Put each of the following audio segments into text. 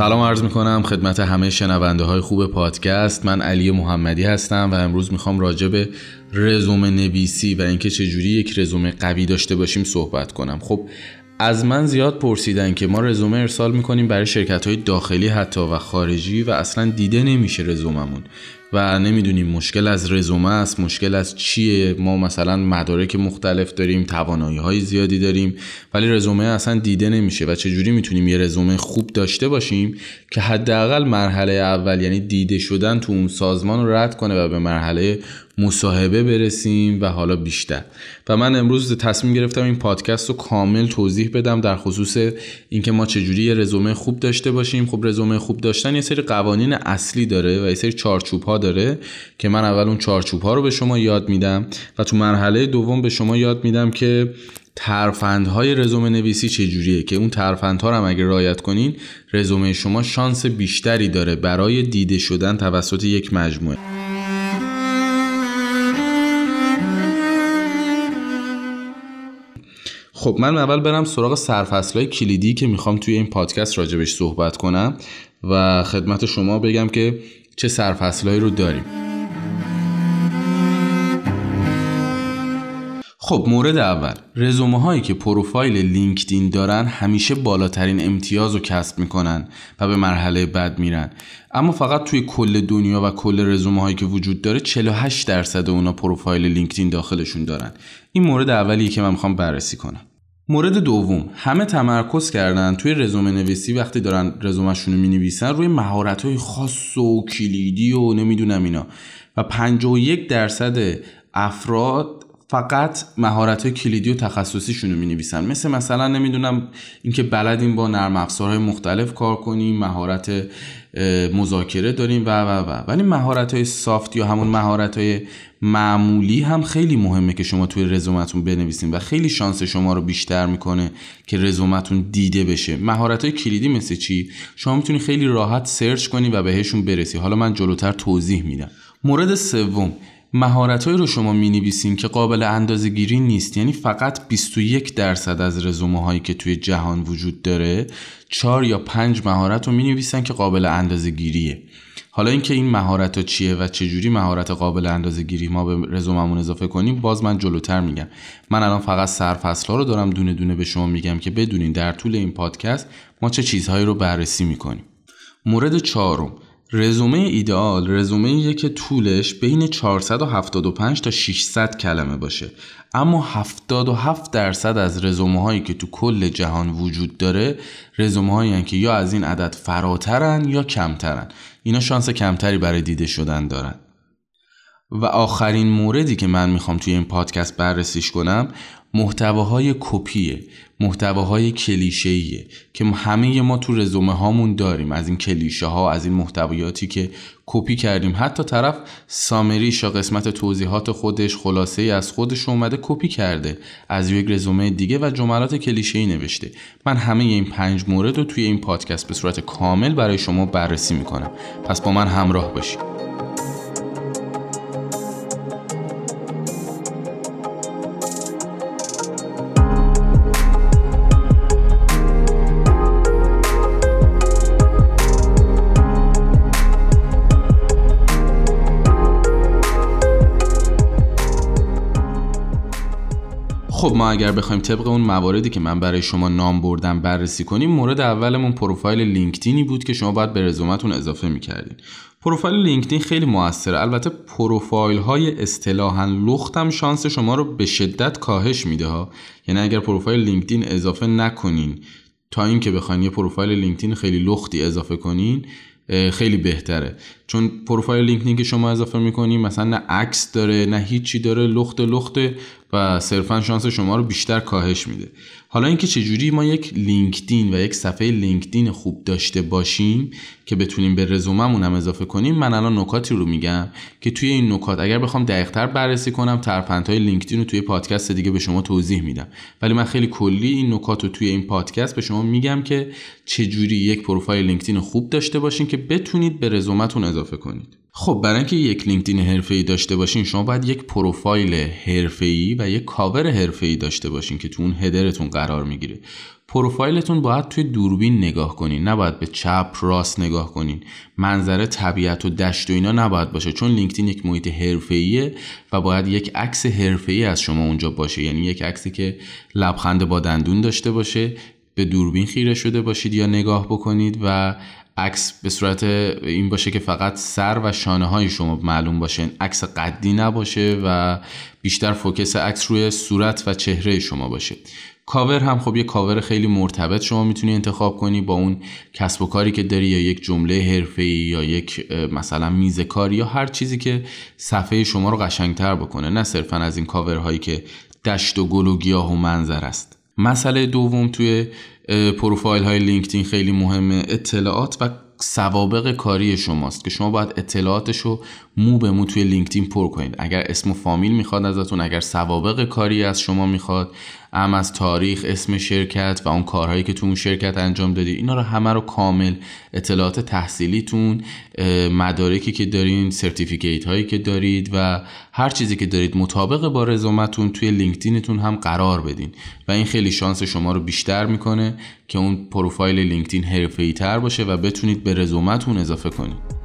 سلام عرض می‌کنم خدمت همه شنونده های خوب پادکست. من علی محمدی هستم و امروز می‌خوام راجع به رزومه نویسی و اینکه چجوری یک رزومه قوی داشته باشیم صحبت کنم. خب از من زیاد پرسیدن که ما رزومه ارسال می‌کنیم برای شرکت های داخلی حتی و خارجی و اصلا دیده نمیشه رزوممون. و نمی‌دونیم مشکل از رزومه است مشکل از چیه؟ ما مثلا مدارک مختلف داریم توانایی های زیادی داریم ولی رزومه اصلا دیده نمیشه و چجوری می‌تونیم یه رزومه خوب داشته باشیم که حداقل مرحله اول یعنی دیده شدن تو اون سازمان رو رد کنه و به مرحله مصاحبه برسیم و حالا بیشتر. و من امروز تصمیم گرفتم این پادکست رو کامل توضیح بدم در خصوص اینکه ما چجوری یه رزومه خوب داشته باشیم. خب رزومه خوب داشتن یه سری قوانین اصلی داره و یه سری چارچوب ها داره که من اول اون چارچوب ها رو به شما یاد میدم و تو مرحله دوم به شما یاد میدم که ترفندهای رزومه نویسی چجوریه که اون ترفندها رو هم اگه رعایت کنین رزومه شما شانس بیشتری داره برای دیده شدن توسط یک مجموعه. خب من اول برم سراغ سرفصلهای کلیدی که می‌خوام توی این پادکست راجبش صحبت کنم و خدمت شما بگم که چه سرفصلهایی رو داریم. خب مورد اول. رزومه هایی که پروفایل لینکدین دارن همیشه بالاترین امتیاز رو کسب می‌کنن و به مرحله بعد میرن. اما فقط توی کل دنیا و کل رزومه هایی که وجود داره 48 درصد اونا پروفایل لینکدین داخلشون دارن. این مورد اولیه که من می‌خوام بررسی کنم. مورد دوم همه تمرکز کردن توی رزومه نویسی وقتی دارن رزومهشون رو می‌نویسن روی مهارت های خاص و کلیدی و نمی‌دونم اینا. و 51 درصد افراد فقط مهارت های کلیدی و تخصصیشون رو می نویسن مثل مثلا نمی‌دونم اینکه بلدیم با نرم افزارهای مختلف کار کنیم مهارت مذاکره داریم و و و. ولی مهارت های سافت یا همون مهارت های معمولی هم خیلی مهمه که شما توی رزومتون بنویسین و خیلی شانس شما رو بیشتر می‌کنه که رزومتون دیده بشه. مهارت های کلیدی مثل چی؟ شما می‌تونی خیلی راحت سرچ کنی و بهشون برسی. حالا من جلوتر توضیح میدم. مورد سوم مهارتهایی رو شما می نویسین که قابل اندازه گیری نیست. یعنی فقط 21 درصد از رزومه هایی که توی جهان وجود داره 4 یا 5 مهارت رو می نویسن که قابل اندازه گیریه حالا اینکه این مهارت ها چیه و چجوری مهارت قابل اندازه گیری ما به رزوممون اضافه کنیم باز من جلوتر میگم. من الان فقط سرفصل ها رو دارم دونه دونه به شما میگم که بدونین در طول این پادکست ما چه چیزهایی رو بررسی می‌کنیم. مورد چهارم. رزومه ایدئال رزومه که طولش بین 475 تا 600 کلمه باشه. اما 77 درصد از رزومه هایی که تو کل جهان وجود داره رزومه هایی که یا از این عدد فراترن یا کمترن. اینا شانس کمتری برای دیده شدن دارن. و آخرین موردی که من می‌خوام توی این پادکست بررسیش کنم محتواهای کپیه. محتواهای کلیشه‌ایه که همه ما تو رزومه هامون داریم. از این کلیشه ها از این محتویاتی که کپی کردیم. حتی طرف سامریش یا قسمت توضیحات خودش خلاصه ای از خودش اومده کپی کرده از یک رزومه دیگه و جملات کلیشه ای نوشته. من همه این پنج مورد رو توی این پادکست به صورت کامل برای شما بررسی می‌کنم. پس با من همراه باشید. خب ما اگر بخوایم طبق اون مواردی که من برای شما نام بردم بررسی کنیم مورد اولمون پروفایل لینکدینی بود که شما باید به رزومتون اضافه می‌کردین. پروفایل لینکدین خیلی موثره. البته پروفایل های اصطلاحا لختم شانس شما رو به شدت کاهش میده ها. یعنی اگر پروفایل لینکدین اضافه نکنین تا اینکه بخواین یه پروفایل لینکدین خیلی لختی اضافه کنین خیلی بهتره. چون پروفایل لینکدین که شما اضافه می‌کنین مثلا نه عکس داره نه هیچی داره لخت لخته. و صرفا شانس شما رو بیشتر کاهش میده. حالا اینکه چجوری ما یک لینکدین و یک صفحه لینکدین خوب داشته باشیم که بتونیم به رزوممون هم اضافه کنیم من الان نکاتی رو میگم که توی این نکات اگر بخوام دقیقتر بررسی کنم ترفندهای لینکدین رو توی پادکست دیگه به شما توضیح میدم. ولی من خیلی کلی این نکات رو توی این پادکست به شما میگم که چجوری یک پروفایل لینکدین خوب داشته باشین که بتونید به رزومتون اضافه کنید. خب برای اینکه یک لینکدین حرفه‌ای داشته باشین شما باید یک پروفایل حرفه‌ای و یک کاور حرفه‌ای داشته باشین که تو اون header تون قرار می‌گیره. پروفایلتون باید توی دوربین نگاه کنین نباید به چپ راست نگاه کنین. منظره طبیعت و دشت و اینا نباید باشه چون لینکدین یک محیط حرفه‌ایه و باید یک عکس حرفه‌ای از شما اونجا باشه. یعنی یک عکسی که لبخند با دندون داشته باشه به دوربین خیره شده باشید یا نگاه بکنید و عکس به صورت این باشه که فقط سر و شانه های شما معلوم باشه عکس قدی نباشه و بیشتر focus عکس روی صورت و چهره شما باشه. کاور هم خب یه کاور خیلی مرتبط شما می‌تونی انتخاب کنی با اون کسب و کاری که داری یا یک جمله حرفه‌ای یا یک مثلا میز کاری یا هر چیزی که صفحه شما رو قشنگتر بکنه. نه صرفا از این کاورهایی که دشت و گل و گیاه و منظره است. مسئله دوم توی پروفایل های لینکدین خیلی مهمه اطلاعات و سوابق کاری شماست که شما باید اطلاعاتش رو مو به مو توی لینکدین پر کنید. اگر اسم و فامیل می‌خواد ازتون اگر سوابق کاری از شما می‌خواد ام از تاریخ اسم شرکت و اون کارهایی که تو اون شرکت انجام دادید اینا رو همه رو کامل اطلاعات تحصیلیتون مدارکی که دارین certificate هایی که دارید و هر چیزی که دارید مطابق با رزومتون توی لینکدینتون هم قرار بدین. و این خیلی شانس شما رو بیشتر می‌کنه که اون پروفایل لینکدین حرفه‌ای تر باشه و بتونید به رزومتون اضافه کنید.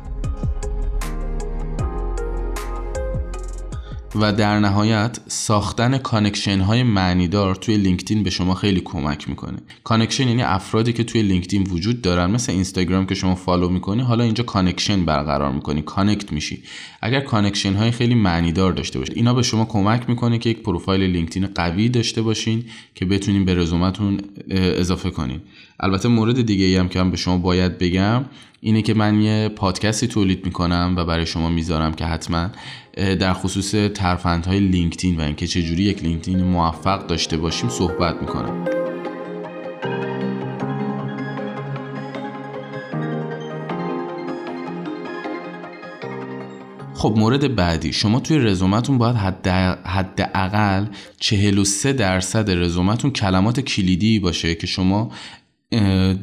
و در نهایت ساختن connection های معنیدار توی لینکدین به شما خیلی کمک می‌کنه. connection یعنی افرادی که توی لینکدین وجود دارن. مثل اینستاگرام که شما follow می‌کنی حالا اینجا connection برقرار می‌کنی connect میشی. اگر connection های خیلی معنیدار داشته باشید اینا به شما کمک می‌کنه که یک پروفایل لینکدین قوی داشته باشین که بتونین به رزومتون اضافه کنین. البته مورد دیگه ای هم که هم به شما باید بگم اینه که من یه پادکستی تولید می‌کنم و برای شما می‌ذارم که حتما در خصوص ترفندهای لینکدین و اینکه چجوری یک لینکدین موفق داشته باشیم صحبت می‌کنم. خب مورد بعدی. شما توی رزومتون باید حداقل 43 درصد رزومتون کلمات کلیدی باشه که شما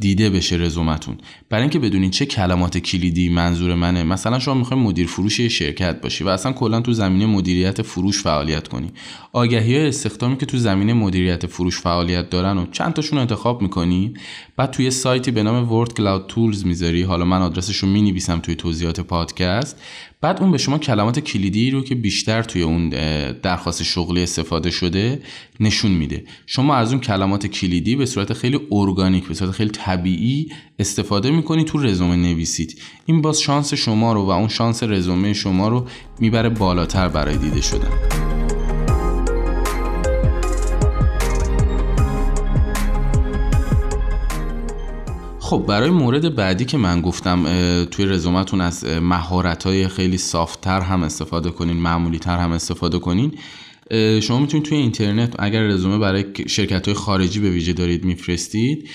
دیده بشه رزومتون. برای اینکه بدونین چه کلمات کلیدی منظور منه. مثلا شما می‌خواین مدیر فروش شرکت باشی و اصلا کلا تو زمینه مدیریت فروش فعالیت کنی. آگهی های استخدامی که تو زمینه مدیریت فروش فعالیت دارن و چند تاشون انتخاب می‌کنی. بعد توی سایتی به نام ورد کلاود تولز می‌ذاری. حالا من آدرسش رو می‌نویسم توی توضیحات پادکست. بعد اون به شما کلمات کلیدی رو که بیشتر توی اون درخواست شغلی استفاده شده نشون میده. شما از اون کلمات کلیدی به صورت خیلی ارگانیک به صورت خیلی طبیعی استفاده می‌کنی تو رزومه نویسید. این باز شانس شما رو و اون شانس رزومه شما رو می‌بره بالاتر برای دیده شدن. خب برای مورد بعدی که من گفتم توی رزومتون از مهارت های خیلی تر هم استفاده کنین معمولی تر هم استفاده کنین شما می‌تونید توی اینترنت اگر رزومه برای شرکت های خارجی به ویژه دارید میفرستید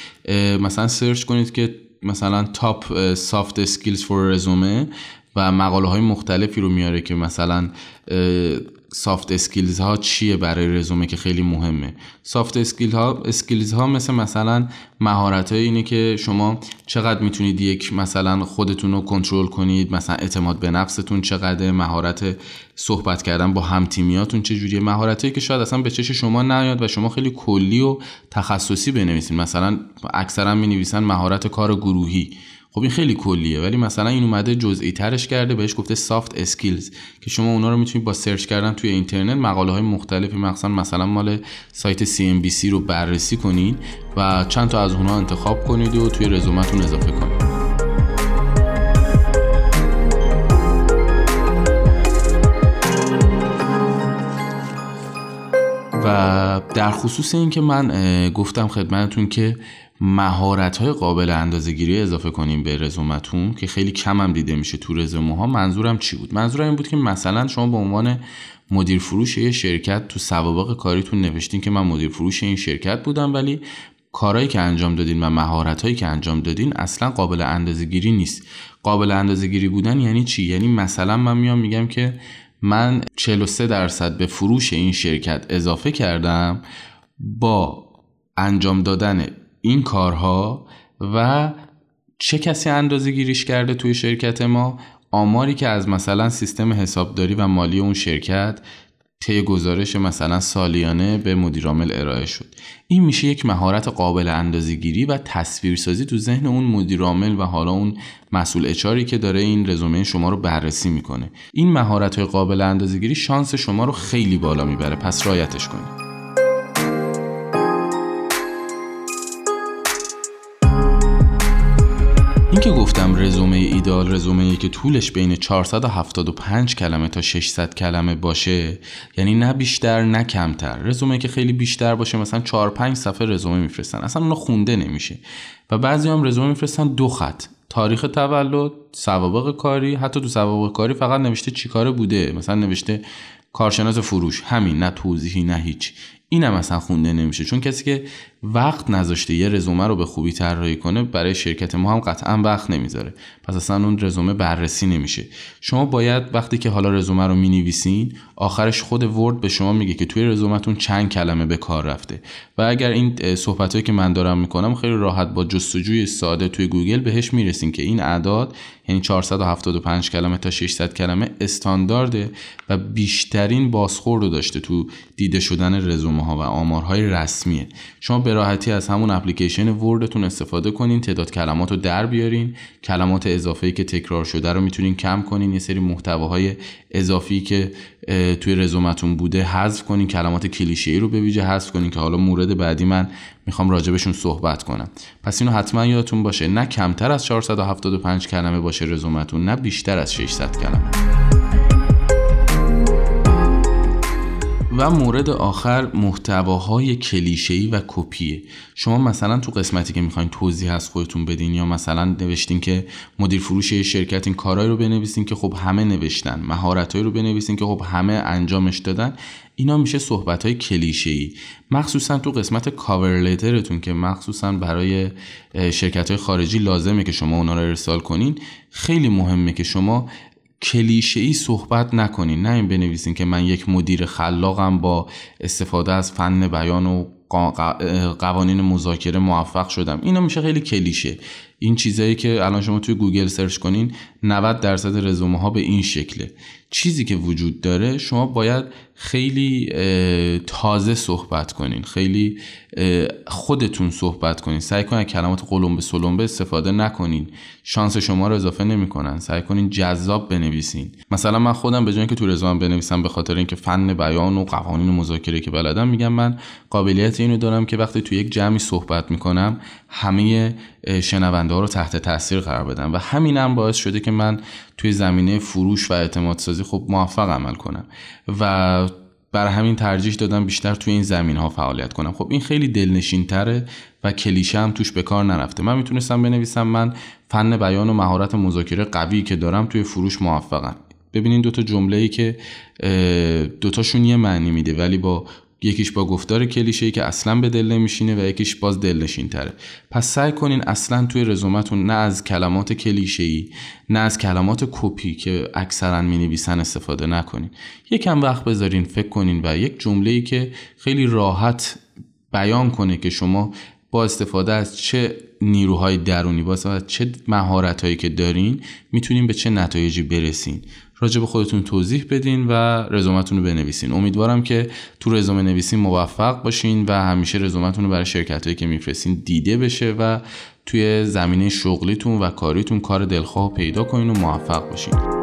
مثلا search کنید که مثلا top soft skills for resume و مقاله های مختلفی رو میاره که مثلا soft skills ها چیه برای رزومه که خیلی مهمه؟ soft skill ها skills ها مثل مثلا مهارت های اینه که شما چقدر می‌تونید یک مثلا خودتون رو کنترل کنید مثلا اعتماد به نفستون چقدر مهارت صحبت کردن با هم تیمیاتون چجوریه؟ مهارتی که شاید اصلا به چش شما نیاد و شما خیلی کلی و تخصصی بنویسید. مثلا اکثرا می نویسن مهارت کار گروهی. خب این خیلی کلیه ولی مثلا این اومده جزئی ترش کرده بهش گفته soft skills که شما اونا رو می‌تونید با search کردن توی اینترنت مقاله های مختلفی مثلا مثلا مال سایت CNBC رو بررسی کنید و چند تا از اونها انتخاب کنید و توی رزومتون اضافه کنید. و در خصوص این که من گفتم خدمتتون که مهارت های قابل اندازه گیری اضافه کنیم به رزومتون که خیلی کم هم دیده میشه تو رزومه ها منظورم چی بود؟ منظورم این بود که مثلا شما به عنوان مدیر فروش یه شرکت تو سوابق کاریتون نوشتین که من مدیر فروش این شرکت بودم ولی کارهایی که انجام دادین و مهارت هایی که انجام دادین اصلا قابل اندازه گیری نیست. قابل اندازه گیری بودن یعنی چی؟ یعنی مثلا من میام میگم که من 43 درصد به فروش این شرکت اضافه کردم با انجام دادن این کارها و چه کسی اندازه گیریش کرده توی شرکت ما؟ آماری که از مثلا سیستم حسابداری و مالی اون شرکت طی گزارش مثلا سالیانه به مدیرعامل ارائه شد. این میشه یک مهارت قابل اندازه‌گیری و تصویرسازی تو ذهن اون مدیرعامل و حالا اون مسئول اچاری که داره این رزومه شما رو بررسی می‌کنه. این مهارت های قابل اندازه‌گیری شانس شما رو خیلی بالا می‌بره. پس رایتش کنید. این که گفتم رزومه ایدال رزومه که طولش بین 475 کلمه تا 600 کلمه باشه یعنی نه بیشتر نه کمتر. رزومه که خیلی بیشتر باشه مثلا 4 5 صفحه رزومه میفرستن. اصلا اونو خونده نمیشه. و بعضی هم رزومه میفرستن دو خط. تاریخ تولد سوابق کاری حتی تو سوابق کاری فقط نوشته چیکاره بوده. مثلا نوشته کارشناس فروش. همین نه توضیحی نه هیچ. اینم اصلا خونده نمیشه. چون کسی که وقت نذاشته یه رزومه رو به خوبی طراحی کنه برای شرکت ما هم قطعا وقت نمی‌ذاره. پس اصلا اون رزومه بررسی نمیشه. شما باید وقتی که حالا رزومه رو می‌نویسین آخرش خود ورد به شما میگه که توی رزومتون چند کلمه به کار رفته. و اگر این صحبتهایی که من دارم می‌کنم خیلی راحت با جستجوی ساده توی گوگل بهش می‌رسین که این اعداد یعنی 475 کلمه تا 600 کلمه استاندارده و بیشترین بازخورد رو داشته تو دیده شدن رزومه ها و آمارهای رسمیه. شما به راحتی از همون اپلیکیشن وردتون استفاده کنین تعداد کلمات رو در بیارین. کلمات اضافه که تکرار شده رو می‌تونین کم کنین. یه سری محتواهای اضافی که توی رزومتون بوده حذف کنین. کلمات کلیشه ای رو به ویژه حذف کنین که حالا مورد بعدی من می‌خوام راجبشون صحبت کنم. پس اینو حتما یادتون باشه. نه کمتر از 475 کلمه باشه رزومتون نه بیشتر از 600 کلمه. و مورد آخر محتواهای کلیشه‌ای و کپیه. شما مثلا تو قسمتی که می‌خواین توضیح از خودتون بدین یا مثلا نوشتین که مدیر فروش شرکت این کارهایی رو بنویسین که خب همه نوشتن مهارتهایی رو بنویسین که خب همه انجامش دادن اینا میشه صحبت های کلیشه مخصوصا تو قسمت کاور لیترتون که مخصوصا برای شرکت های خارجی لازمه که شما اونا رو ارسال کنین خیلی مهمه که شما کلیشه ای صحبت نکنین. نه این بنویسین که من یک مدیر خلاقم با استفاده از فن بیان و قوانین مذاکره موفق شدم. اینا میشه خیلی کلیشه. این چیزایی که الان شما توی گوگل search کنین 90 درصد رزومه ها به این شکله. چیزی که وجود داره شما باید خیلی تازه صحبت کنین. خیلی خودتون صحبت کنین. سعی کنین کلمات قلمبه سلمبه استفاده نکنین. شانس شما رو اضافه نمی‌کنن. سعی کنین جذاب بنویسین. مثلا من خودم به جای که تو رزومم بنویسم به خاطر اینکه فن بیان و قوانین مذاکره که بلدم میگم من قابلیت اینو دارم که وقتی تو یک جمعی صحبت می‌کنم همه شنونده ها رو تحت تاثیر قرار بدم و همینم باعث شده که من توی زمینه فروش و اعتماد سازی خب موفق عمل کنم و بر همین ترجیح دادم بیشتر توی این زمین ها فعالیت کنم. خب این خیلی دلنشین تره و کلیشه هم توش به کار نرفته. من می‌تونستم بنویسم من فن بیان و مهارت مذاکره قوی که دارم توی فروش موفقم. ببینین دوتا جمله ای که دوتاشون یه معنی میده ولی با یکیش با گفتار کلیشه که اصلا به دل نمیشینه و یکیش باز دل نشین تره پس سعی کنین اصلا توی رزومتون نه از کلمات کلیشه ای نه از کلمات کپی که اکثرا می نویسن استفاده نکنین. یکم وقت بذارین فکر کنین و یک جمله ای که خیلی راحت بیان کنه که شما با استفاده از چه نیروهای درونی با استفاده از چه مهارتهایی که دارین می‌تونین به چه نتایجی برسین. راجع به خودتون توضیح بدین و رزومتون رو بنویسین. امیدوارم که تو رزومه نویسین موفق باشین و همیشه رزومتون رو برای شرکت هایی که میفرستین دیده بشه و توی زمینه شغلیتون و کاریتون کار دلخواه پیدا کنین و موفق باشین.